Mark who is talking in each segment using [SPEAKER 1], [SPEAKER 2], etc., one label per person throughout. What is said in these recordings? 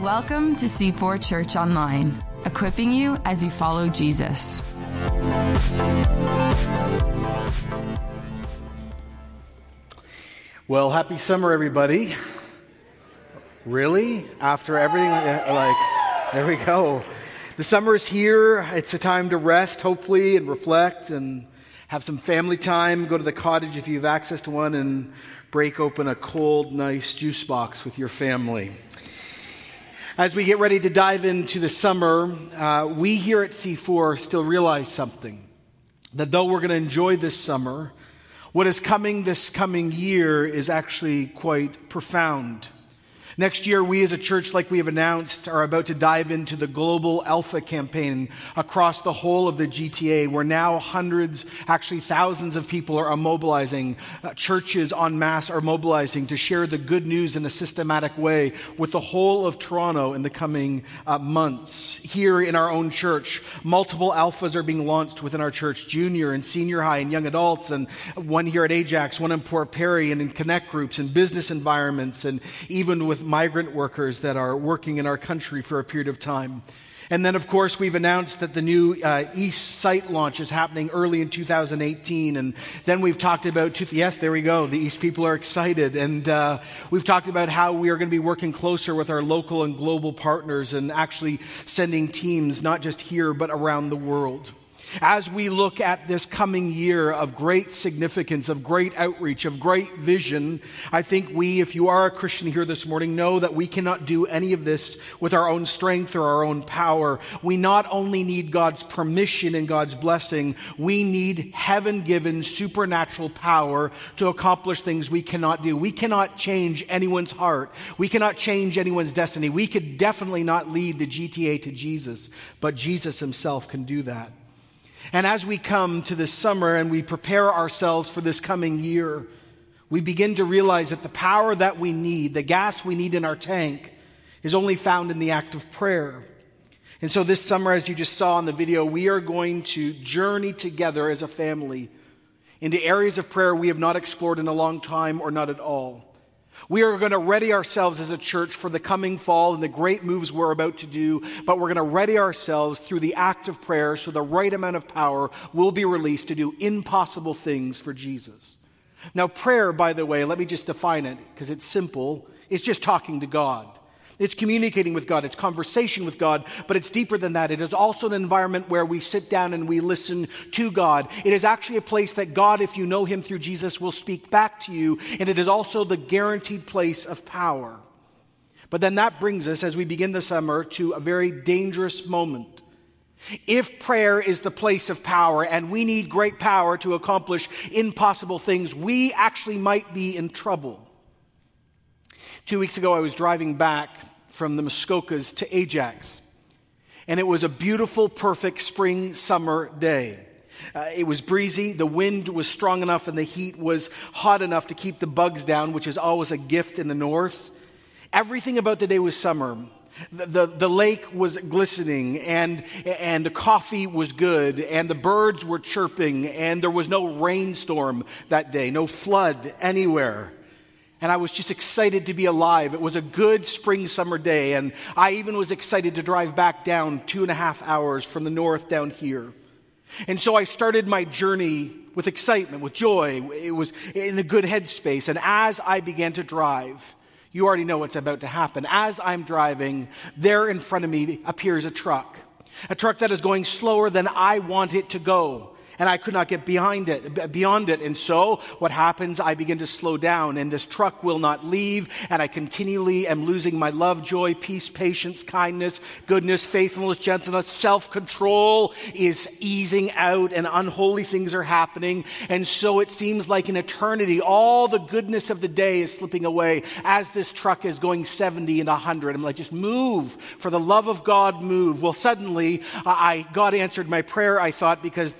[SPEAKER 1] Welcome to C4 Church Online, equipping you as you follow Jesus.
[SPEAKER 2] Well, happy summer, everybody. Really? After everything, like, there we go. The summer is here. It's a time to rest, hopefully, and reflect and have some family time. Go to the cottage if you have access to one and break open a cold, nice juice box with your family. As we get ready to dive into the summer, uh, we here at C4 still realize something that though we're going to enjoy this summer, what is coming this coming year is actually quite profound. Next year, we as a church, like we have announced, are about to dive into the global Alpha campaign across the whole of the GTA, where now hundreds, actually thousands of people are mobilizing. Uh, churches en masse are mobilizing to share the good news in a systematic way with the whole of Toronto in the coming uh, months. Here in our own church, multiple Alphas are being launched within our church, junior and senior high and young adults, and one here at Ajax, one in Port Perry, and in connect groups and business environments, and even with migrant workers that are working in our country for a period of time. And then, of course, we've announced that the new uh, East site launch is happening early in 2018. And then we've talked about, yes, there we go. The East people are excited. And uh, we've talked about how we are going to be working closer with our local and global partners and actually sending teams, not just here, but around the world. As we look at this coming year of great significance, of great outreach, of great vision, I think we, if you are a Christian here this morning, know that we cannot do any of this with our own strength or our own power. We not only need God's permission and God's blessing, we need heaven given supernatural power to accomplish things we cannot do. We cannot change anyone's heart. We cannot change anyone's destiny. We could definitely not lead the GTA to Jesus, but Jesus himself can do that. And as we come to this summer and we prepare ourselves for this coming year, we begin to realize that the power that we need, the gas we need in our tank, is only found in the act of prayer. And so this summer, as you just saw in the video, we are going to journey together as a family into areas of prayer we have not explored in a long time or not at all. We are going to ready ourselves as a church for the coming fall and the great moves we're about to do, but we're going to ready ourselves through the act of prayer so the right amount of power will be released to do impossible things for Jesus. Now, prayer, by the way, let me just define it because it's simple. It's just talking to God. It's communicating with God, it's conversation with God, but it's deeper than that. It is also an environment where we sit down and we listen to God. It is actually a place that God, if you know Him through Jesus, will speak back to you, and it is also the guaranteed place of power. But then that brings us, as we begin the summer, to a very dangerous moment. If prayer is the place of power and we need great power to accomplish impossible things, we actually might be in trouble. Two weeks ago, I was driving back from the Muskokas to Ajax, and it was a beautiful, perfect spring summer day. Uh, it was breezy, the wind was strong enough, and the heat was hot enough to keep the bugs down, which is always a gift in the north. Everything about the day was summer. The, the, the, lake was glistening and, and the coffee was good and the birds were chirping and there was no rainstorm that day, no flood anywhere and I was just excited to be alive. It was a good spring summer day, and I even was excited to drive back down two and a half hours from the north down here. And so I started my journey with excitement, with joy. It was in a good headspace. And as I began to drive, you already know what's about to happen. As I'm driving, there in front of me appears a truck. A truck that is going slower than I want it to go and I could not get behind it, beyond it. And so what happens? I begin to slow down and this truck will not leave and I continually am losing my love, joy, peace, patience, kindness, goodness, faithfulness, gentleness, self-control is easing out and unholy things are happening. And so it seems like an eternity. All the goodness of the day is slipping away as this truck is going 70 and 100. I'm like, just move. For the love of God, move. Well, suddenly I, God answered my prayer, I thought, because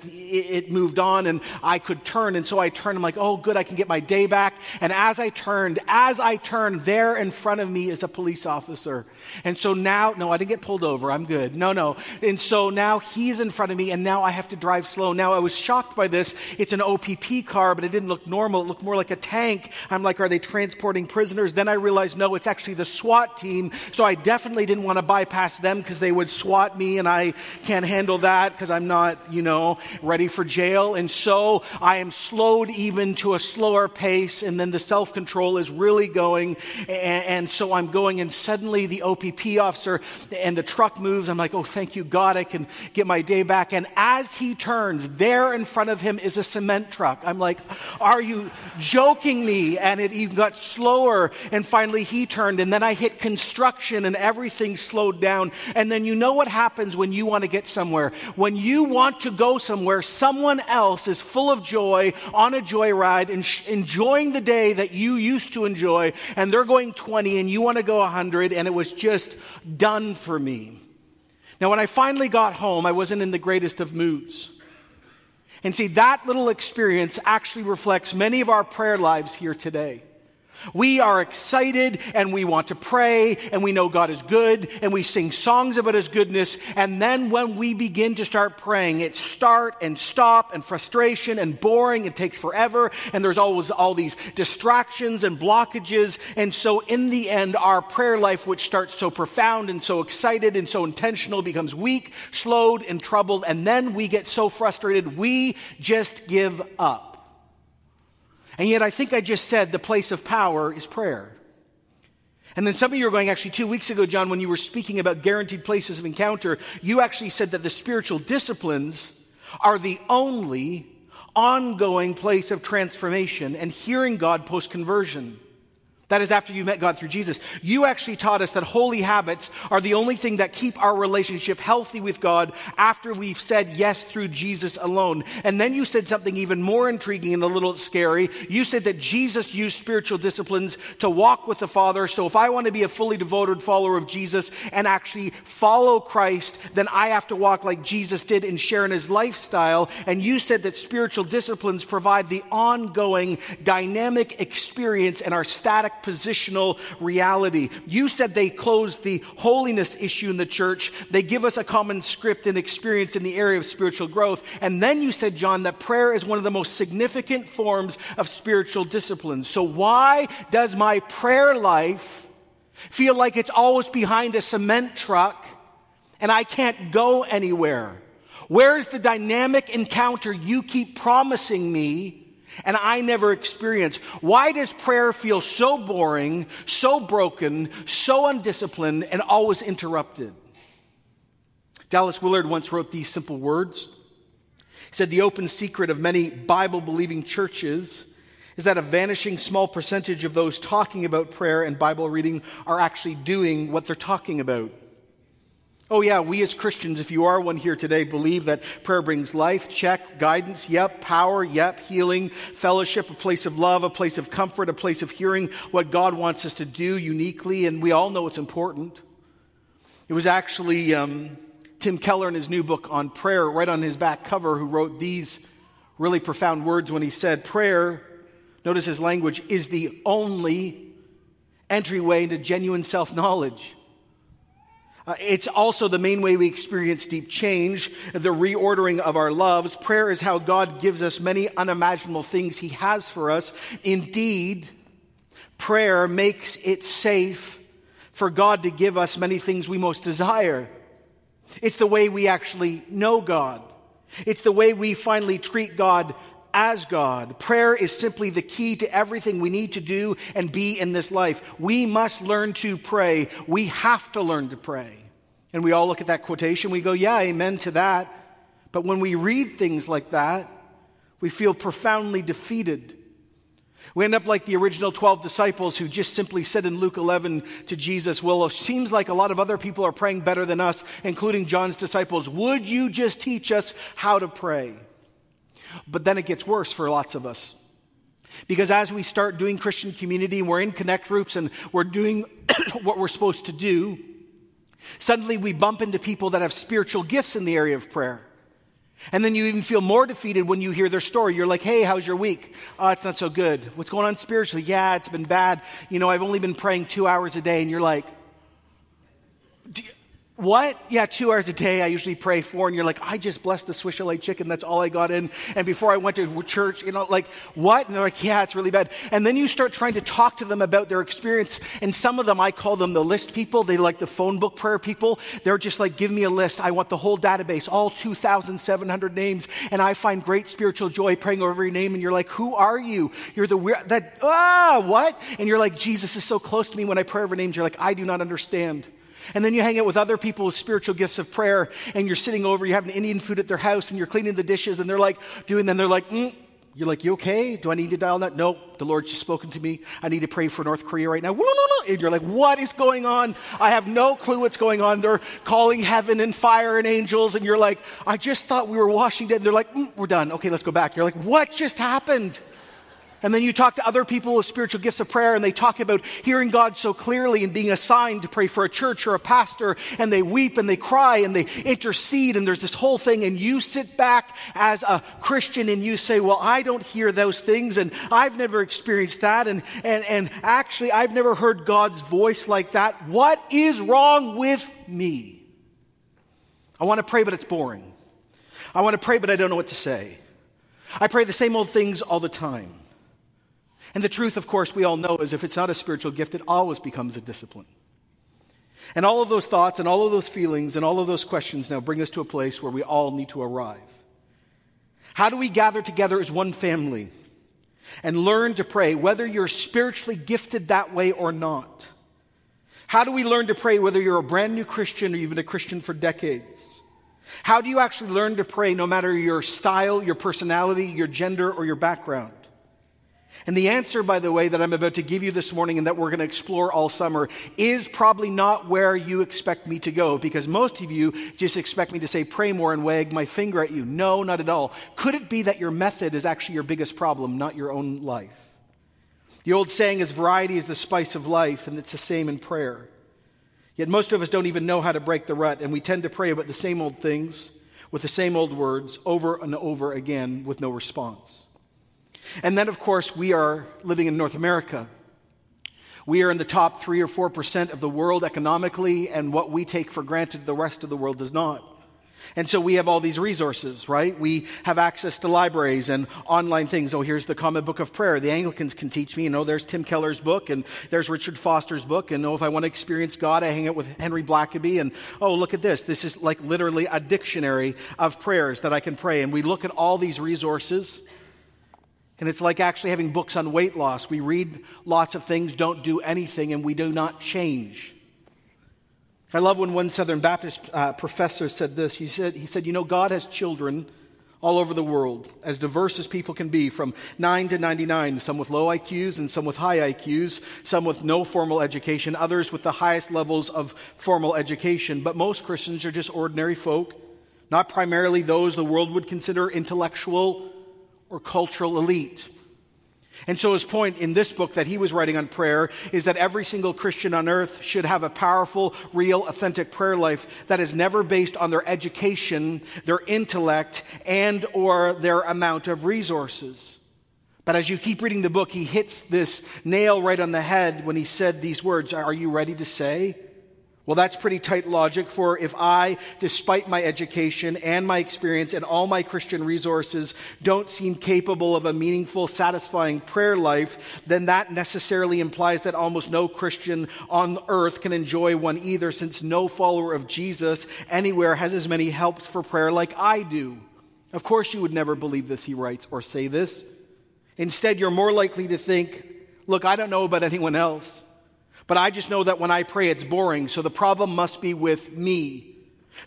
[SPEAKER 2] it moved on and I could turn. And so I turned. I'm like, oh, good, I can get my day back. And as I turned, as I turned, there in front of me is a police officer. And so now, no, I didn't get pulled over. I'm good. No, no. And so now he's in front of me and now I have to drive slow. Now I was shocked by this. It's an OPP car, but it didn't look normal. It looked more like a tank. I'm like, are they transporting prisoners? Then I realized, no, it's actually the SWAT team. So I definitely didn't want to bypass them because they would SWAT me and I can't handle that because I'm not, you know, ready for jail. And so I am slowed even to a slower pace. And then the self control is really going. And, and, so I'm going and suddenly the OPP officer and the truck moves. I'm like, oh, thank you, God, I can get my day back. And as he turns, there in front of him is a cement truck. I'm like, are you joking me? And it even got slower. And finally he turned and then I hit construction and everything slowed down. And then you know what happens when you want to get somewhere. When you want to go somewhere, someone else is full of joy on a joyride and enjoying the day that you used to enjoy. And they're going 20 and you want to go 100. And it was just done for me. Now, when I finally got home, I wasn't in the greatest of moods. And see, that little experience actually reflects many of our prayer lives here today. We are excited and we want to pray and we know God is good and we sing songs about His goodness. And then when we begin to start praying, it's start and stop and frustration and boring. It takes forever and there's always all these distractions and blockages. And so in the end, our prayer life, which starts so profound and so excited and so intentional, becomes weak, slowed, and troubled. And then we get so frustrated, we just give up. And yet, I think I just said the place of power is prayer. And then some of you are going, actually, two weeks ago, John, when you were speaking about guaranteed places of encounter, you actually said that the spiritual disciplines are the only ongoing place of transformation and hearing God post conversion. That is after you met God through Jesus. You actually taught us that holy habits are the only thing that keep our relationship healthy with God after we've said yes through Jesus alone. And then you said something even more intriguing and a little scary. You said that Jesus used spiritual disciplines to walk with the Father. So if I want to be a fully devoted follower of Jesus and actually follow Christ, then I have to walk like Jesus did and share in his lifestyle. And you said that spiritual disciplines provide the ongoing dynamic experience and our static positional reality. You said they closed the holiness issue in the church. They give us a common script and experience in the area of spiritual growth. And then you said, John, that prayer is one of the most significant forms of spiritual discipline. So why does my prayer life feel like it's always behind a cement truck and I can't go anywhere? Where's the dynamic encounter you keep promising me and I never experience. Why does prayer feel so boring, so broken, so undisciplined, and always interrupted? Dallas Willard once wrote these simple words. He said, The open secret of many Bible believing churches is that a vanishing small percentage of those talking about prayer and Bible reading are actually doing what they're talking about. Oh, yeah, we as Christians, if you are one here today, believe that prayer brings life, check, guidance, yep, power, yep, healing, fellowship, a place of love, a place of comfort, a place of hearing what God wants us to do uniquely, and we all know it's important. It was actually um, Tim Keller in his new book on prayer, right on his back cover, who wrote these really profound words when he said, Prayer, notice his language, is the only entryway into genuine self knowledge. Uh, it's also the main way we experience deep change, the reordering of our loves. Prayer is how God gives us many unimaginable things He has for us. Indeed, prayer makes it safe for God to give us many things we most desire. It's the way we actually know God. It's the way we finally treat God as God. Prayer is simply the key to everything we need to do and be in this life. We must learn to pray. We have to learn to pray. And we all look at that quotation, we go, yeah, amen to that. But when we read things like that, we feel profoundly defeated. We end up like the original 12 disciples who just simply said in Luke 11 to Jesus, Well, it seems like a lot of other people are praying better than us, including John's disciples. Would you just teach us how to pray? But then it gets worse for lots of us. Because as we start doing Christian community and we're in connect groups and we're doing what we're supposed to do, suddenly we bump into people that have spiritual gifts in the area of prayer. And then you even feel more defeated when you hear their story. You're like, hey, how's your week? Oh, it's not so good. What's going on spiritually? Yeah, it's been bad. You know, I've only been praying two hours a day. And you're like, what? Yeah, two hours a day I usually pray for. And you're like, I just blessed the Swiss Chalet chicken. That's all I got in. And before I went to church, you know, like, what? And they're like, yeah, it's really bad. And then you start trying to talk to them about their experience. And some of them, I call them the list people. They like the phone book prayer people. They're just like, give me a list. I want the whole database, all 2,700 names. And I find great spiritual joy praying over your name. And you're like, who are you? You're the weird, that, ah, what? And you're like, Jesus is so close to me when I pray over names. You're like, I do not understand. And then you hang out with other people with spiritual gifts of prayer, and you're sitting over, you're having Indian food at their house, and you're cleaning the dishes, and they're like doing, then they're like, mm. You're like, you okay? Do I need to dial that? No, the Lord's just spoken to me. I need to pray for North Korea right now. And you're like, what is going on? I have no clue what's going on. They're calling heaven and fire and angels. And you're like, I just thought we were washing dead. They're like, mm, we're done. Okay, let's go back. You're like, what just happened? And then you talk to other people with spiritual gifts of prayer, and they talk about hearing God so clearly and being assigned to pray for a church or a pastor, and they weep and they cry and they intercede, and there's this whole thing. And you sit back as a Christian and you say, Well, I don't hear those things, and I've never experienced that, and, and, and actually, I've never heard God's voice like that. What is wrong with me? I want to pray, but it's boring. I want to pray, but I don't know what to say. I pray the same old things all the time. And the truth, of course, we all know is if it's not a spiritual gift, it always becomes a discipline. And all of those thoughts and all of those feelings and all of those questions now bring us to a place where we all need to arrive. How do we gather together as one family and learn to pray, whether you're spiritually gifted that way or not? How do we learn to pray, whether you're a brand new Christian or you've been a Christian for decades? How do you actually learn to pray no matter your style, your personality, your gender, or your background? And the answer, by the way, that I'm about to give you this morning and that we're going to explore all summer is probably not where you expect me to go because most of you just expect me to say, pray more and wag my finger at you. No, not at all. Could it be that your method is actually your biggest problem, not your own life? The old saying is variety is the spice of life, and it's the same in prayer. Yet most of us don't even know how to break the rut, and we tend to pray about the same old things with the same old words over and over again with no response. And then, of course, we are living in North America. We are in the top three or four percent of the world economically, and what we take for granted, the rest of the world does not. And so we have all these resources, right? We have access to libraries and online things. Oh, here's the Common Book of Prayer. The Anglicans can teach me. You know, there's Tim Keller's book and there's Richard Foster's book. And oh, if I want to experience God, I hang out with Henry Blackaby. And oh, look at this. This is like literally a dictionary of prayers that I can pray. And we look at all these resources and it's like actually having books on weight loss. We read lots of things, don't do anything, and we do not change. I love when one Southern Baptist uh, professor said this. He said, he said, You know, God has children all over the world, as diverse as people can be, from 9 to 99, some with low IQs and some with high IQs, some with no formal education, others with the highest levels of formal education. But most Christians are just ordinary folk, not primarily those the world would consider intellectual or cultural elite. And so, his point in this book that he was writing on prayer is that every single Christian on earth should have a powerful, real, authentic prayer life that is never based on their education, their intellect, and or their amount of resources. But as you keep reading the book, he hits this nail right on the head when he said these words Are you ready to say? Well, that's pretty tight logic for if I, despite my education and my experience and all my Christian resources, don't seem capable of a meaningful, satisfying prayer life, then that necessarily implies that almost no Christian on earth can enjoy one either, since no follower of Jesus anywhere has as many helps for prayer like I do. Of course, you would never believe this, he writes, or say this. Instead, you're more likely to think, look, I don't know about anyone else. But I just know that when I pray, it's boring. So the problem must be with me.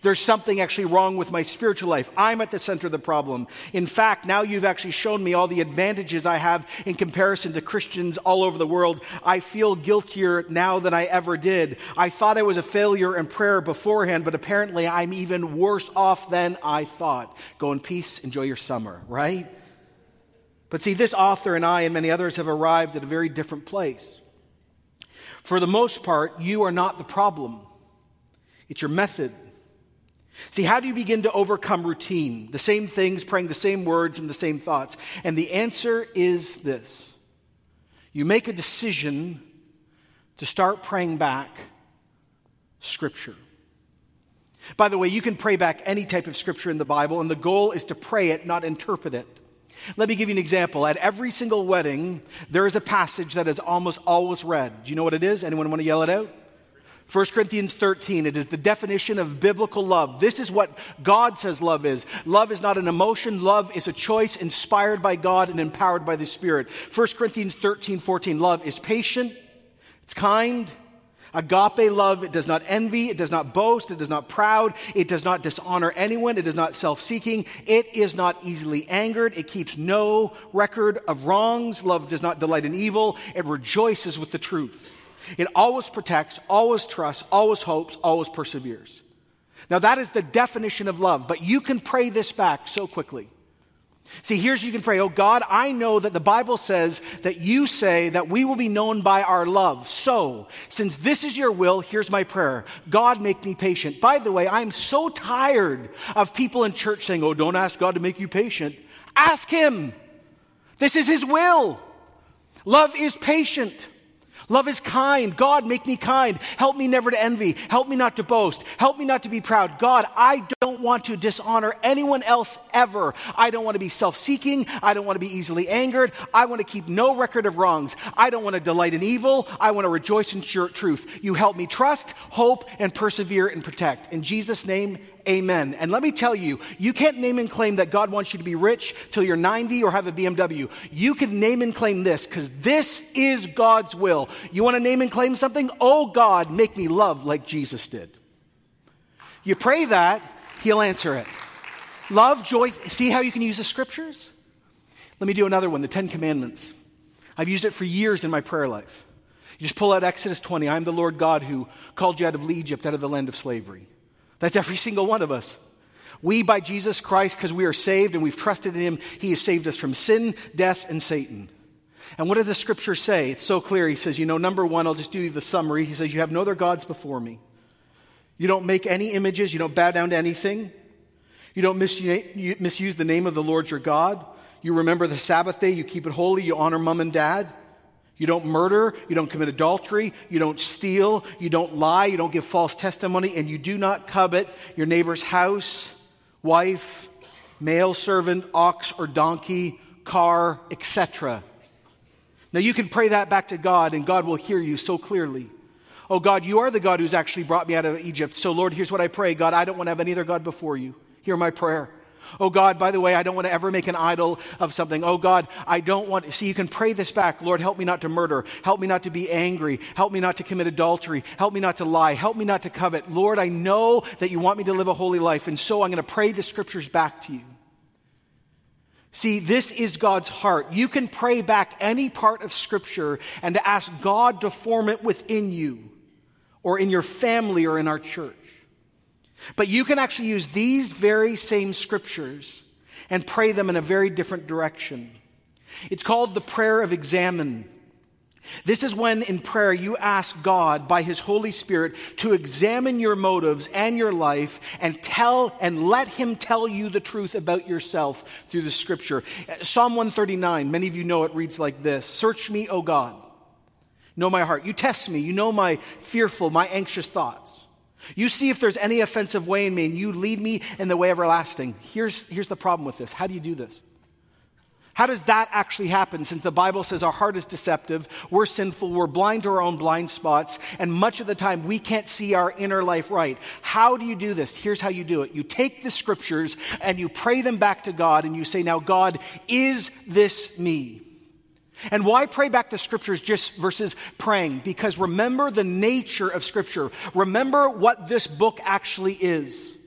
[SPEAKER 2] There's something actually wrong with my spiritual life. I'm at the center of the problem. In fact, now you've actually shown me all the advantages I have in comparison to Christians all over the world. I feel guiltier now than I ever did. I thought I was a failure in prayer beforehand, but apparently I'm even worse off than I thought. Go in peace, enjoy your summer, right? But see, this author and I and many others have arrived at a very different place. For the most part, you are not the problem, it's your method. See, how do you begin to overcome routine? The same things, praying the same words and the same thoughts. And the answer is this you make a decision to start praying back Scripture. By the way, you can pray back any type of Scripture in the Bible, and the goal is to pray it, not interpret it. Let me give you an example. At every single wedding, there is a passage that is almost always read. Do you know what it is? Anyone want to yell it out? 1 Corinthians 13, it is the definition of biblical love. This is what God says love is. Love is not an emotion, love is a choice inspired by God and empowered by the Spirit. 1 Corinthians 13, 14, love is patient, it's kind, Agape love, it does not envy, it does not boast, it does not proud, it does not dishonor anyone, it is not self seeking, it is not easily angered, it keeps no record of wrongs. Love does not delight in evil, it rejoices with the truth. It always protects, always trusts, always hopes, always perseveres. Now, that is the definition of love, but you can pray this back so quickly. See, here's you can pray, Oh God, I know that the Bible says that you say that we will be known by our love. So, since this is your will, here's my prayer God, make me patient. By the way, I'm so tired of people in church saying, Oh, don't ask God to make you patient. Ask Him. This is His will. Love is patient. Love is kind. God, make me kind. Help me never to envy. Help me not to boast. Help me not to be proud. God, I don't want to dishonor anyone else ever. I don't want to be self seeking. I don't want to be easily angered. I want to keep no record of wrongs. I don't want to delight in evil. I want to rejoice in truth. You help me trust, hope, and persevere and protect. In Jesus' name, Amen. And let me tell you, you can't name and claim that God wants you to be rich till you're 90 or have a BMW. You can name and claim this because this is God's will. You want to name and claim something? Oh God, make me love like Jesus did. You pray that, He'll answer it. Love, joy. See how you can use the scriptures? Let me do another one the Ten Commandments. I've used it for years in my prayer life. You just pull out Exodus 20. I am the Lord God who called you out of Egypt, out of the land of slavery. That's every single one of us. We, by Jesus Christ, because we are saved and we've trusted in Him, He has saved us from sin, death, and Satan. And what does the scripture say? It's so clear. He says, you know, number one, I'll just do the summary. He says, You have no other gods before me. You don't make any images, you don't bow down to anything. You don't misuse the name of the Lord your God. You remember the Sabbath day, you keep it holy, you honor mom and dad. You don't murder, you don't commit adultery, you don't steal, you don't lie, you don't give false testimony, and you do not covet your neighbor's house, wife, male servant, ox or donkey, car, etc. Now you can pray that back to God, and God will hear you so clearly. Oh God, you are the God who's actually brought me out of Egypt. So, Lord, here's what I pray God, I don't want to have any other God before you. Hear my prayer. Oh God, by the way, I don't want to ever make an idol of something. Oh God, I don't want, see, you can pray this back. Lord, help me not to murder. Help me not to be angry. Help me not to commit adultery. Help me not to lie. Help me not to covet. Lord, I know that you want me to live a holy life. And so I'm going to pray the scriptures back to you. See, this is God's heart. You can pray back any part of scripture and to ask God to form it within you or in your family or in our church. But you can actually use these very same scriptures and pray them in a very different direction. It's called the prayer of examen. This is when in prayer you ask God by His Holy Spirit to examine your motives and your life and tell and let Him tell you the truth about yourself through the scripture. Psalm 139, many of you know it reads like this Search me, O God. Know my heart. You test me. You know my fearful, my anxious thoughts. You see if there's any offensive way in me, and you lead me in the way everlasting. Here's, here's the problem with this. How do you do this? How does that actually happen since the Bible says our heart is deceptive, we're sinful, we're blind to our own blind spots, and much of the time we can't see our inner life right? How do you do this? Here's how you do it. You take the scriptures and you pray them back to God and you say, Now, God, is this me? And why pray back the scriptures just versus praying? Because remember the nature of scripture. Remember what this book actually is.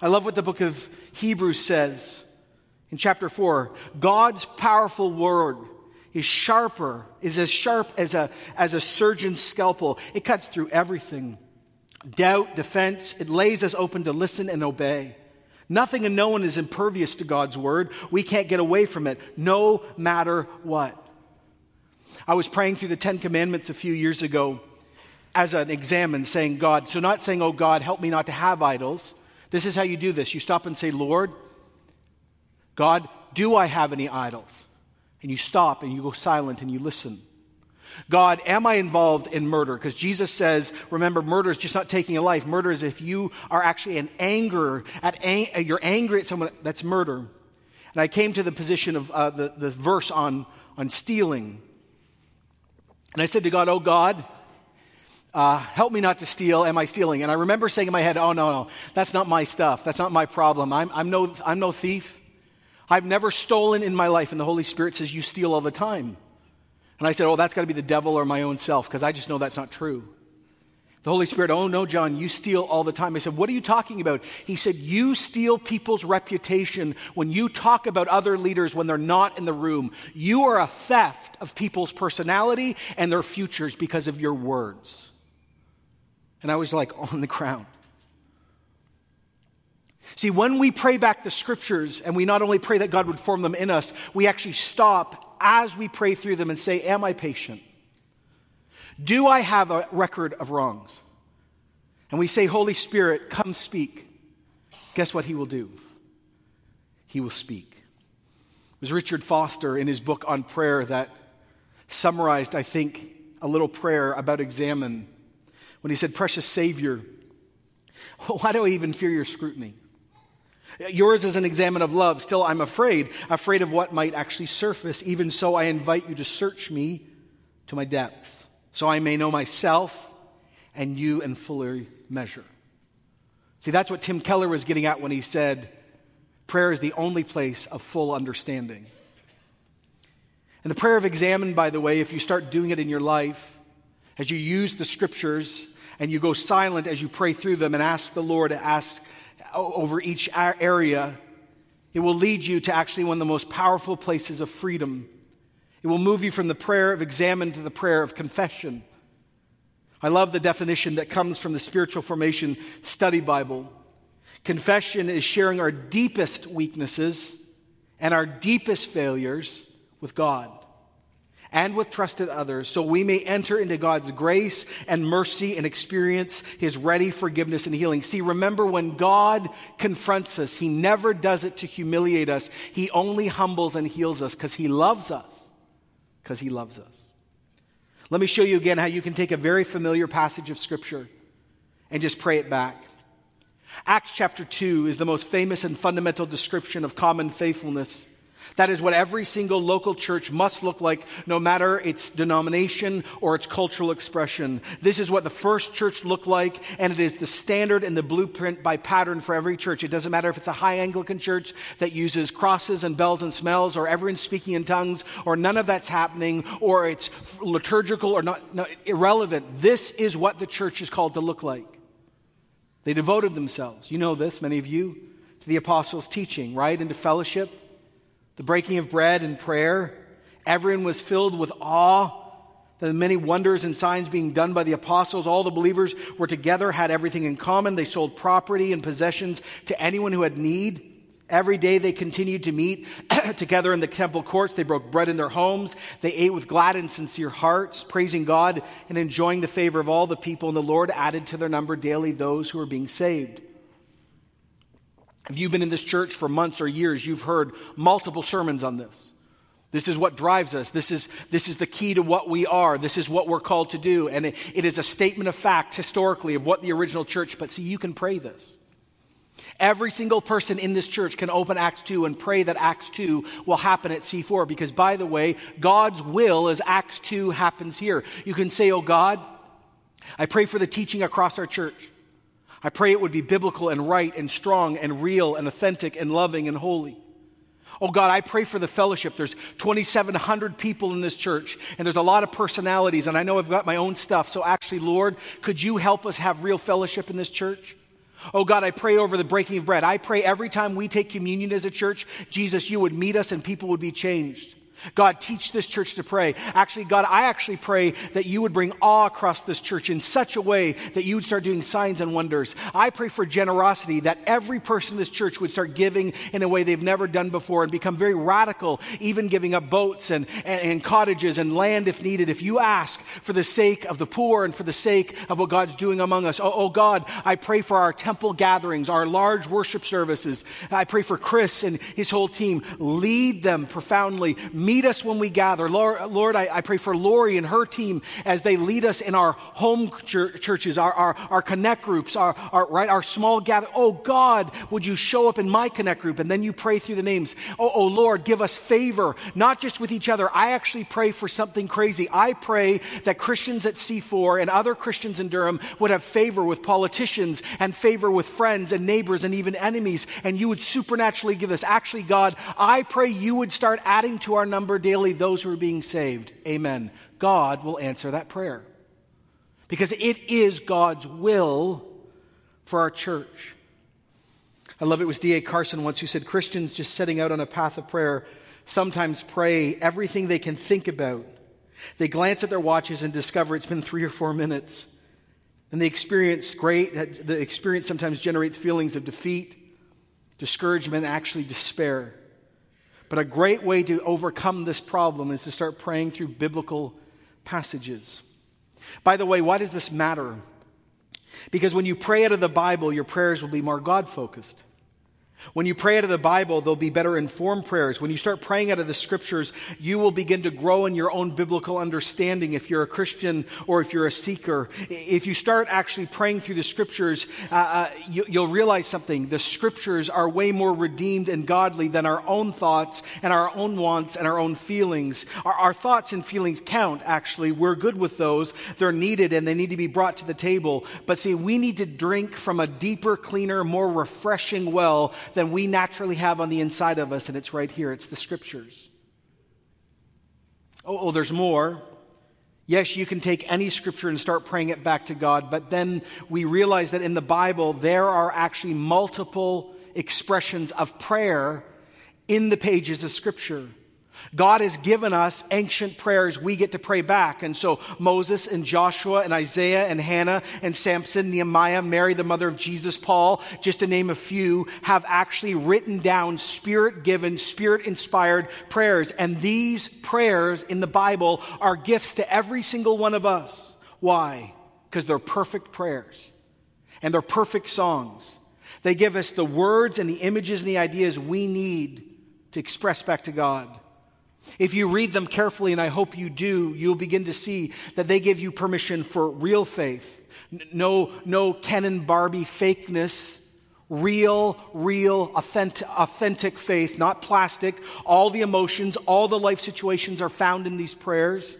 [SPEAKER 2] I love what the book of Hebrews says in chapter 4. God's powerful word is sharper, is as sharp as a, as a surgeon's scalpel. It cuts through everything. Doubt, defense, it lays us open to listen and obey. Nothing and no one is impervious to God's word. We can't get away from it, no matter what. I was praying through the Ten Commandments a few years ago as an examen, saying, God, so not saying, oh God, help me not to have idols. This is how you do this. You stop and say, Lord, God, do I have any idols? And you stop and you go silent and you listen. God, am I involved in murder? Because Jesus says, remember, murder is just not taking a life. Murder is if you are actually an anger, at ang- you're angry at someone, that's murder. And I came to the position of uh, the, the verse on, on stealing. And I said to God, Oh God, uh, help me not to steal. Am I stealing? And I remember saying in my head, Oh, no, no, that's not my stuff. That's not my problem. I'm, I'm, no, I'm no thief. I've never stolen in my life. And the Holy Spirit says, You steal all the time. And I said, Oh, that's got to be the devil or my own self, because I just know that's not true. The Holy Spirit, oh no, John, you steal all the time. I said, what are you talking about? He said, you steal people's reputation when you talk about other leaders when they're not in the room. You are a theft of people's personality and their futures because of your words. And I was like on the ground. See, when we pray back the scriptures and we not only pray that God would form them in us, we actually stop as we pray through them and say, Am I patient? Do I have a record of wrongs? And we say, Holy Spirit, come speak. Guess what he will do? He will speak. It was Richard Foster in his book on prayer that summarized, I think, a little prayer about examen when he said, Precious Savior, why do I even fear your scrutiny? Yours is an examen of love. Still, I'm afraid, afraid of what might actually surface. Even so, I invite you to search me to my depths so I may know myself and you in fuller measure. See, that's what Tim Keller was getting at when he said, prayer is the only place of full understanding. And the prayer of examen, by the way, if you start doing it in your life, as you use the scriptures and you go silent as you pray through them and ask the Lord to ask over each area, it will lead you to actually one of the most powerful places of freedom it will move you from the prayer of examen to the prayer of confession. I love the definition that comes from the Spiritual Formation Study Bible. Confession is sharing our deepest weaknesses and our deepest failures with God and with trusted others so we may enter into God's grace and mercy and experience his ready forgiveness and healing. See, remember when God confronts us, he never does it to humiliate us. He only humbles and heals us because he loves us because he loves us. Let me show you again how you can take a very familiar passage of Scripture and just pray it back. Acts chapter 2 is the most famous and fundamental description of common faithfulness that is what every single local church must look like, no matter its denomination or its cultural expression. This is what the first church looked like, and it is the standard and the blueprint by pattern for every church. It doesn't matter if it's a high Anglican church that uses crosses and bells and smells, or everyone's speaking in tongues, or none of that's happening, or it's liturgical or not, not irrelevant. This is what the church is called to look like. They devoted themselves, you know this, many of you, to the apostles' teaching, right? Into fellowship the breaking of bread and prayer. Everyone was filled with awe. The many wonders and signs being done by the apostles. All the believers were together, had everything in common. They sold property and possessions to anyone who had need. Every day they continued to meet together in the temple courts. They broke bread in their homes. They ate with glad and sincere hearts, praising God and enjoying the favor of all the people. And the Lord added to their number daily those who were being saved. If you've been in this church for months or years, you've heard multiple sermons on this. This is what drives us. This is, this is the key to what we are. This is what we're called to do. And it, it is a statement of fact historically of what the original church, but see, you can pray this. Every single person in this church can open Acts 2 and pray that Acts 2 will happen at C4 because, by the way, God's will is Acts 2 happens here. You can say, Oh God, I pray for the teaching across our church. I pray it would be biblical and right and strong and real and authentic and loving and holy. Oh God, I pray for the fellowship. There's 2,700 people in this church, and there's a lot of personalities, and I know I've got my own stuff. So actually, Lord, could you help us have real fellowship in this church? Oh God, I pray over the breaking of bread. I pray every time we take communion as a church, Jesus, you would meet us and people would be changed. God, teach this church to pray. Actually, God, I actually pray that you would bring awe across this church in such a way that you would start doing signs and wonders. I pray for generosity, that every person in this church would start giving in a way they've never done before and become very radical, even giving up boats and, and, and cottages and land if needed. If you ask for the sake of the poor and for the sake of what God's doing among us. Oh, oh God, I pray for our temple gatherings, our large worship services. I pray for Chris and his whole team. Lead them profoundly. Meet Meet us when we gather. Lord, Lord I, I, pray for Lori and her team as they lead us in our home ch- churches, our, our, our, connect groups, our, our, right, our small gather. Oh God, would you show up in my connect group? And then you pray through the names. Oh, oh Lord, give us favor, not just with each other. I actually pray for something crazy. I pray that Christians at C4 and other Christians in Durham would have favor with politicians and favor with friends and neighbors and even enemies. And you would supernaturally give us. Actually, God, I pray you would start adding to our number daily those who are being saved. Amen. God will answer that prayer. Because it is God's will for our church. I love it was D.A. Carson once who said Christians just setting out on a path of prayer sometimes pray everything they can think about. They glance at their watches and discover it's been three or four minutes. And the experience great, the experience sometimes generates feelings of defeat, discouragement, actually despair. But a great way to overcome this problem is to start praying through biblical passages. By the way, why does this matter? Because when you pray out of the Bible, your prayers will be more God focused. When you pray out of the Bible, there'll be better informed prayers. When you start praying out of the scriptures, you will begin to grow in your own biblical understanding if you're a Christian or if you're a seeker. If you start actually praying through the scriptures, uh, uh, you, you'll realize something. The scriptures are way more redeemed and godly than our own thoughts and our own wants and our own feelings. Our, our thoughts and feelings count, actually. We're good with those. They're needed and they need to be brought to the table. But see, we need to drink from a deeper, cleaner, more refreshing well than we naturally have on the inside of us, and it's right here it's the scriptures. Oh, oh, there's more. Yes, you can take any scripture and start praying it back to God, but then we realize that in the Bible, there are actually multiple expressions of prayer in the pages of scripture. God has given us ancient prayers we get to pray back. And so Moses and Joshua and Isaiah and Hannah and Samson, Nehemiah, Mary, the mother of Jesus, Paul, just to name a few, have actually written down spirit given, spirit inspired prayers. And these prayers in the Bible are gifts to every single one of us. Why? Because they're perfect prayers and they're perfect songs. They give us the words and the images and the ideas we need to express back to God. If you read them carefully, and I hope you do, you'll begin to see that they give you permission for real faith. No, no Ken and Barbie fakeness. Real, real, authentic, authentic faith, not plastic. All the emotions, all the life situations are found in these prayers.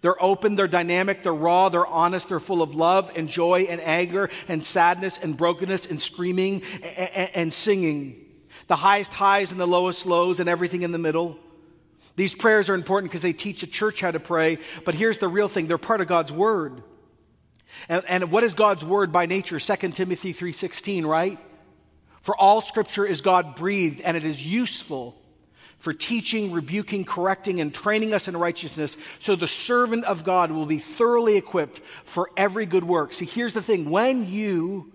[SPEAKER 2] They're open, they're dynamic, they're raw, they're honest, they're full of love and joy and anger and sadness and brokenness and screaming and, and singing. The highest highs and the lowest lows and everything in the middle. These prayers are important because they teach a church how to pray, but here's the real thing they're part of God's Word. And, and what is God's Word by nature? 2 Timothy 3.16, right? For all Scripture is God breathed, and it is useful for teaching, rebuking, correcting, and training us in righteousness, so the servant of God will be thoroughly equipped for every good work. See, here's the thing when you,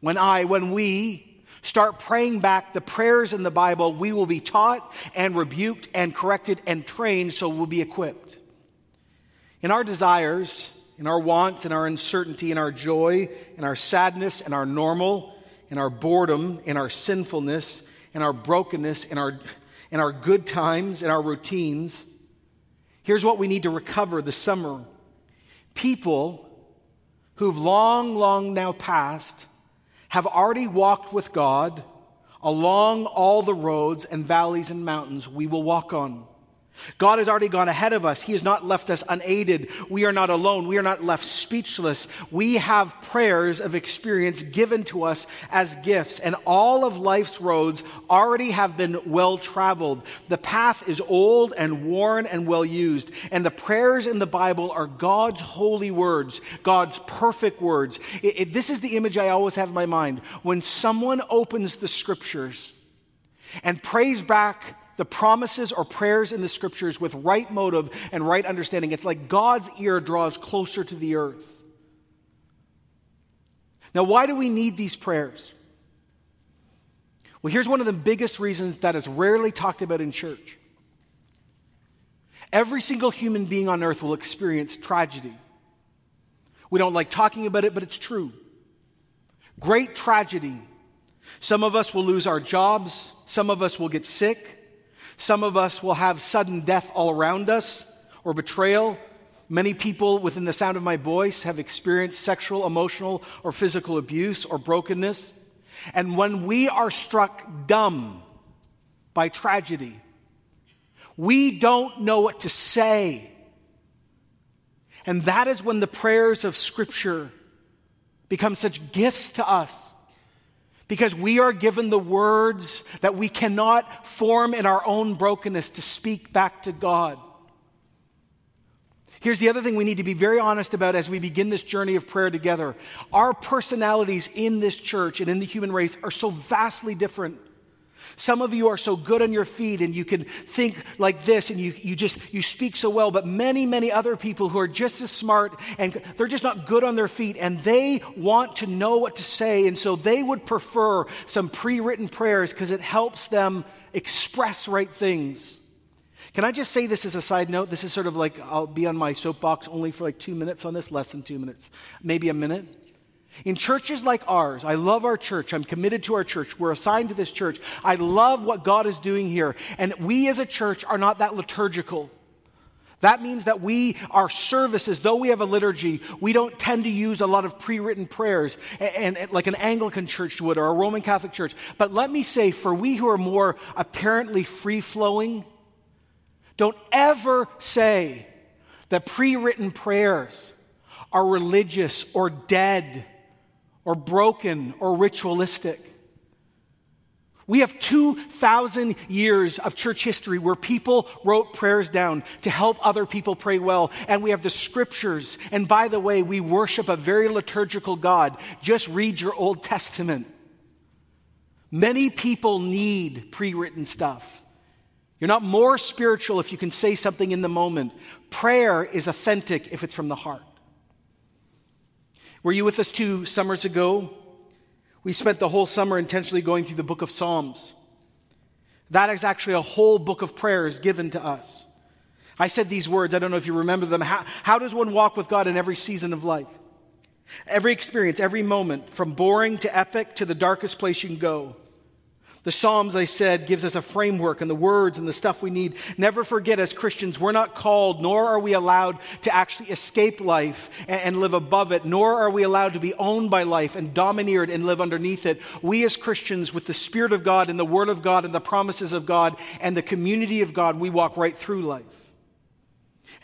[SPEAKER 2] when I, when we start praying back the prayers in the Bible, we will be taught and rebuked and corrected and trained so we'll be equipped. In our desires, in our wants, in our uncertainty, in our joy, in our sadness, in our normal, in our boredom, in our sinfulness, in our brokenness, in our, in our good times, in our routines, here's what we need to recover this summer. People who've long, long now passed have already walked with God along all the roads and valleys and mountains we will walk on. God has already gone ahead of us. He has not left us unaided. We are not alone. We are not left speechless. We have prayers of experience given to us as gifts, and all of life's roads already have been well traveled. The path is old and worn and well used, and the prayers in the Bible are God's holy words, God's perfect words. It, it, this is the image I always have in my mind. When someone opens the scriptures and prays back the promises or prayers in the scriptures with right motive and right understanding. It's like God's ear draws closer to the earth. Now, why do we need these prayers? Well, here's one of the biggest reasons that is rarely talked about in church. Every single human being on earth will experience tragedy. We don't like talking about it, but it's true. Great tragedy. Some of us will lose our jobs. Some of us will get sick. Some of us will have sudden death all around us or betrayal. Many people within the sound of my voice have experienced sexual, emotional, or physical abuse or brokenness. And when we are struck dumb by tragedy, we don't know what to say. And that is when the prayers of Scripture become such gifts to us. Because we are given the words that we cannot form in our own brokenness to speak back to God. Here's the other thing we need to be very honest about as we begin this journey of prayer together. Our personalities in this church and in the human race are so vastly different. Some of you are so good on your feet and you can think like this and you, you just you speak so well, but many, many other people who are just as smart and they're just not good on their feet and they want to know what to say, and so they would prefer some pre-written prayers because it helps them express right things. Can I just say this as a side note? This is sort of like I'll be on my soapbox only for like two minutes on this, less than two minutes, maybe a minute. In churches like ours, I love our church. I'm committed to our church. We're assigned to this church. I love what God is doing here. And we as a church are not that liturgical. That means that we, our services, though we have a liturgy, we don't tend to use a lot of pre written prayers and, and, like an Anglican church would or a Roman Catholic church. But let me say, for we who are more apparently free flowing, don't ever say that pre written prayers are religious or dead or broken or ritualistic. We have 2,000 years of church history where people wrote prayers down to help other people pray well. And we have the scriptures. And by the way, we worship a very liturgical God. Just read your Old Testament. Many people need pre written stuff. You're not more spiritual if you can say something in the moment. Prayer is authentic if it's from the heart. Were you with us two summers ago? We spent the whole summer intentionally going through the book of Psalms. That is actually a whole book of prayers given to us. I said these words, I don't know if you remember them. How, how does one walk with God in every season of life? Every experience, every moment, from boring to epic to the darkest place you can go. The Psalms, I said, gives us a framework and the words and the stuff we need. Never forget, as Christians, we're not called, nor are we allowed to actually escape life and, and, live above it, nor are we allowed to be owned by life and domineered and live underneath it. We, as Christians, with the Spirit of God and the Word of God and the promises of God and the community of God, we walk right through life.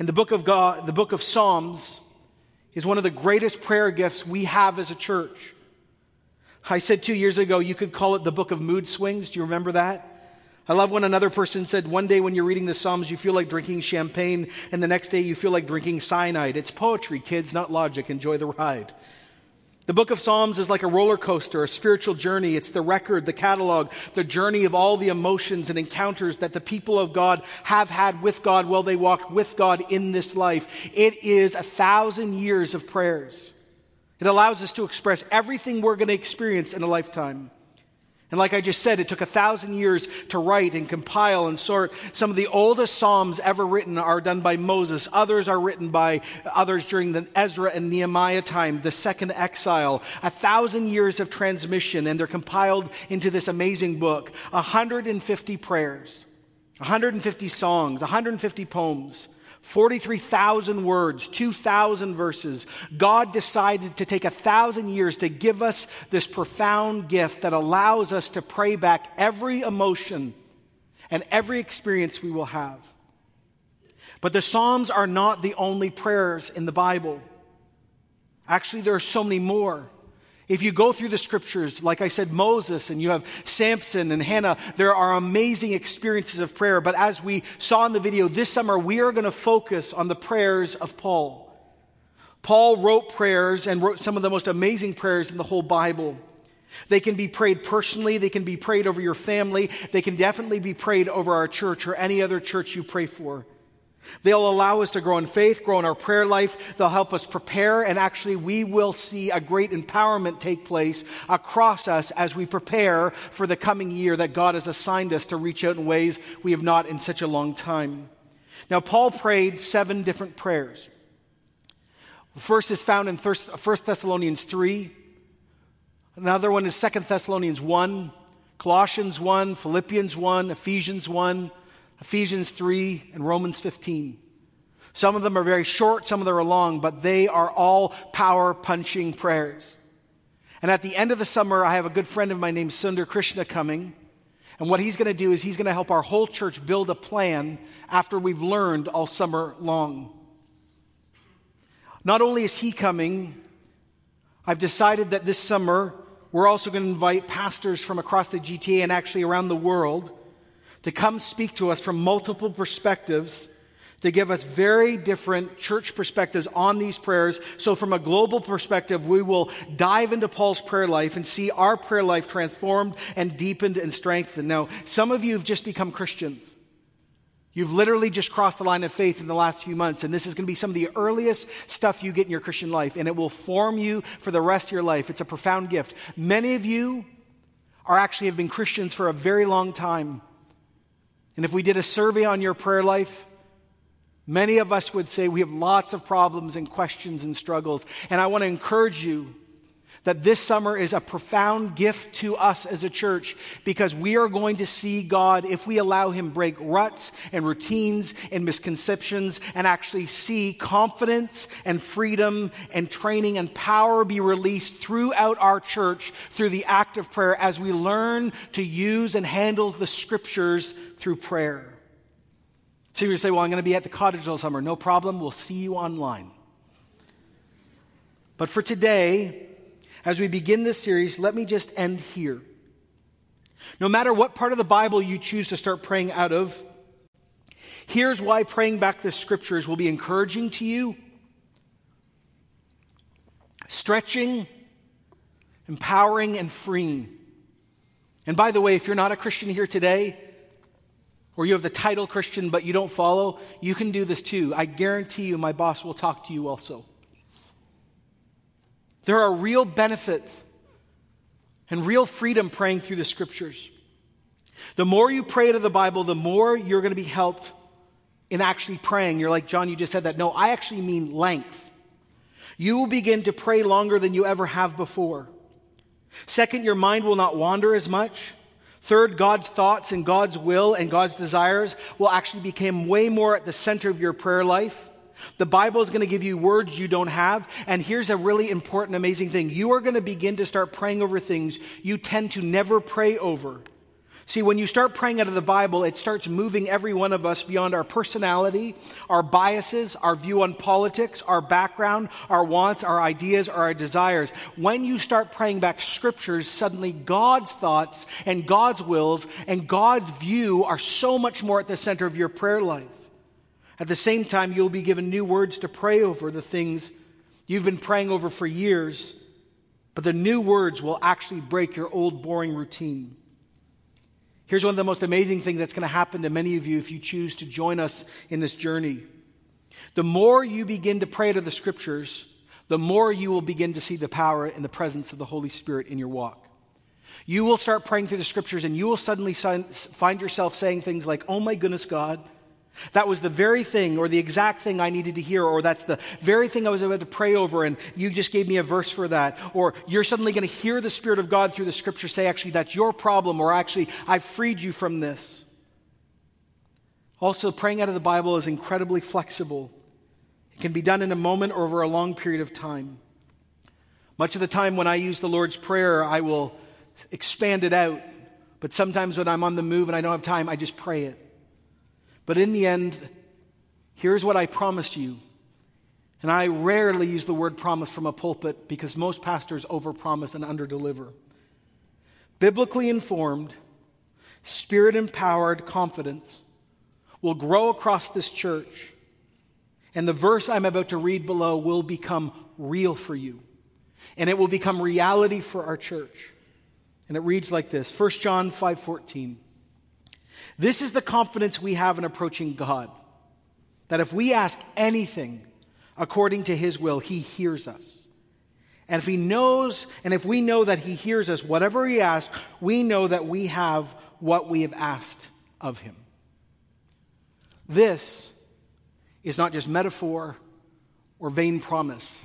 [SPEAKER 2] And the book of God, the book of Psalms, is one of the greatest prayer gifts we have as a church. I said two years ago, you could call it the book of mood swings. Do you remember that? I love when another person said, one day when you're reading the Psalms, you feel like drinking champagne, and the next day you feel like drinking cyanide. It's poetry, kids, not logic. Enjoy the ride. The book of Psalms is like a roller coaster, a spiritual journey. It's the record, the catalog, the journey of all the emotions and encounters that the people of God have had with God while they walked with God in this life. It is a thousand years of prayers. It allows us to express everything we're going to experience in a lifetime. And like I just said, it took a thousand years to write and compile and sort. Some of the oldest Psalms ever written are done by Moses. Others are written by others during the Ezra and Nehemiah time, the second exile. A thousand years of transmission, and they're compiled into this amazing book. 150 prayers, 150 songs, 150 poems. 43,000 words, 2,000 verses. God decided to take a thousand years to give us this profound gift that allows us to pray back every emotion and every experience we will have. But the Psalms are not the only prayers in the Bible. Actually, there are so many more. If you go through the scriptures, like I said, Moses and you have Samson and Hannah, there are amazing experiences of prayer. But as we saw in the video this summer, we are going to focus on the prayers of Paul. Paul wrote prayers and wrote some of the most amazing prayers in the whole Bible. They can be prayed personally, they can be prayed over your family, they can definitely be prayed over our church or any other church you pray for. They'll allow us to grow in faith, grow in our prayer life. They'll help us prepare, and actually, we will see a great empowerment take place across us as we prepare for the coming year that God has assigned us to reach out in ways we have not in such a long time. Now, Paul prayed seven different prayers. The first is found in 1 Thessalonians 3. Another one is 2 Thessalonians 1, Colossians 1, Philippians 1, Ephesians 1, Ephesians 3, and Romans 15. Some of them are very short, some of them are long, but they are all power punching prayers. And at the end of the summer, I have a good friend of mine named Sundar Krishna coming. And what he's going to do is he's going to help our whole church build a plan after we've learned all summer long. Not only is he coming, I've decided that this summer we're also going to invite pastors from across the GTA and actually around the world to come speak to us from multiple perspectives to give us very different church perspectives on these prayers. So, from a global perspective, we will dive into Paul's prayer life and see our prayer life transformed and deepened and strengthened. Now, some of you have just become Christians. You've literally just crossed the line of faith in the last few months, and this is going to be some of the earliest stuff you get in your Christian life, and it will form you for the rest of your life. It's a profound gift. Many of you are actually have been Christians for a very long time. And if we did a survey on your prayer life, many of us would say we have lots of problems and questions and struggles. And I want to encourage you that this summer is a profound gift to us as a church because we are going to see God, if we allow Him, break ruts and routines and misconceptions and actually see confidence and freedom and training and power be released throughout our church through the act of prayer as we learn to use and handle the scriptures through prayer. So you say, Well, I'm going to be at the cottage all summer. No problem. We'll see you online. But for today, as we begin this series, let me just end here. No matter what part of the Bible you choose to start praying out of, here's why praying back the scriptures will be encouraging to you, stretching, empowering, and freeing. And by the way, if you're not a Christian here today, or you have the title Christian but you don't follow, you can do this too. I guarantee you, my boss will talk to you also. There are real benefits and real freedom praying through the scriptures. The more you pray to the Bible, the more you're going to be helped in actually praying. You're like, John, you just said that. No, I actually mean length. You will begin to pray longer than you ever have before. Second, your mind will not wander as much. Third, God's thoughts and God's will and God's desires will actually become way more at the center of your prayer life. The Bible is going to give you words you don't have. And here's a really important, amazing thing you are going to begin to start praying over things you tend to never pray over. See, when you start praying out of the Bible, it starts moving every one of us beyond our personality, our biases, our view on politics, our background, our wants, our ideas, or our desires. When you start praying back scriptures, suddenly God's thoughts and God's wills and God's view are so much more at the center of your prayer life. At the same time, you'll be given new words to pray over the things you've been praying over for years, but the new words will actually break your old boring routine. Here's one of the most amazing things that's going to happen to many of you if you choose to join us in this journey. The more you begin to pray to the scriptures, the more you will begin to see the power and the presence of the Holy Spirit in your walk. You will start praying through the scriptures and you will suddenly find yourself saying things like, Oh my goodness, God, that was the very thing or the exact thing I needed to hear, or that's the very thing I was about to pray over, and you just gave me a verse for that. Or you're suddenly going to hear the Spirit of God through the scripture say, actually, that's your problem, or actually, I've freed you from this. Also, praying out of the Bible is incredibly flexible. It can be done in a moment or over a long period of time. Much of the time when I use the Lord's Prayer, I will expand it out. But sometimes when I'm on the move and I don't have time, I just pray it. But in the end, here's what I promised you. And I rarely use the word promise from a pulpit because most pastors overpromise and underdeliver. Biblically informed, spirit empowered confidence will grow across this church. And the verse I'm about to read below will become real for you. And it will become reality for our church. And it reads like this 1 John 5:14. This is the confidence we have in approaching God, that if we ask anything according to his will, he hears us. And if he knows, and if we know that he hears us, whatever he asks, we know that we have what we have asked of him. This is not just metaphor or vain promise.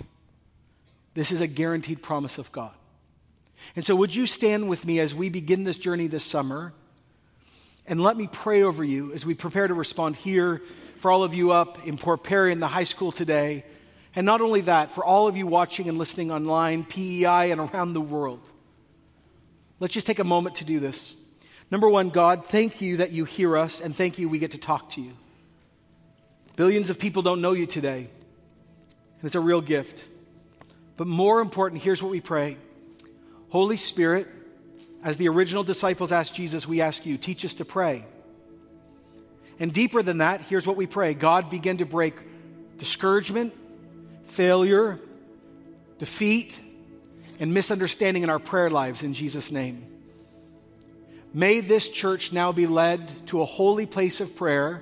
[SPEAKER 2] This is a guaranteed promise of God. And so, would you stand with me as we begin this journey this summer? And let me pray over you as we prepare to respond here for all of you up in Port Perry in the high school today. And not only that, for all of you watching and listening online, PEI, and around the world. Let's just take a moment to do this. Number one, God, thank you that you hear us, and thank you we get to talk to you. Billions of people don't know you today, and it's a real gift. But more important, here's what we pray Holy Spirit, as the original disciples asked Jesus, we ask you, teach us to pray. And deeper than that, here's what we pray God begin to break discouragement, failure, defeat, and misunderstanding in our prayer lives in Jesus' name. May this church now be led to a holy place of prayer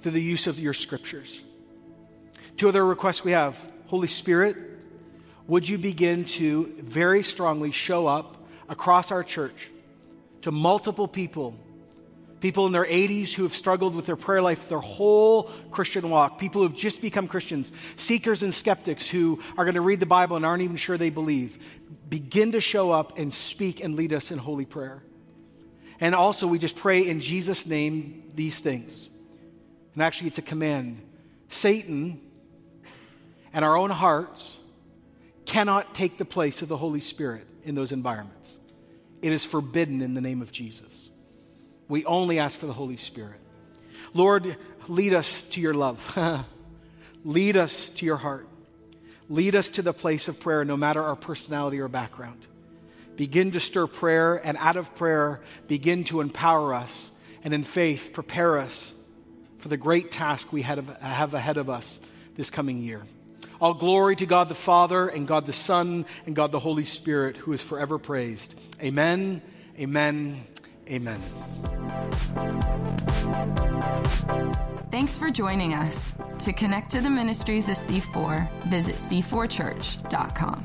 [SPEAKER 2] through the use of your scriptures. Two other requests we have Holy Spirit, would you begin to very strongly show up across our church to multiple people? People in their 80s who have struggled with their prayer life their whole Christian walk, people who have just become Christians, seekers and skeptics who are going to read the Bible and aren't even sure they believe. Begin to show up and speak and lead us in holy prayer. And also, we just pray in Jesus' name these things. And actually, it's a command. Satan and our own hearts cannot take the place of the Holy Spirit in those environments. It is forbidden in the name of Jesus. We only ask for the Holy Spirit. Lord, lead us to your love. lead us to your heart. Lead us to the place of prayer, no matter our personality or background. Begin to stir prayer, and out of prayer, begin to empower us, and in faith, prepare us for the great task we have ahead of us this coming year. All glory to God the Father, and God the Son, and God the Holy Spirit, who is forever praised. Amen, amen, amen.
[SPEAKER 1] Thanks for joining us. To connect to the ministries of C4, visit c4church.com.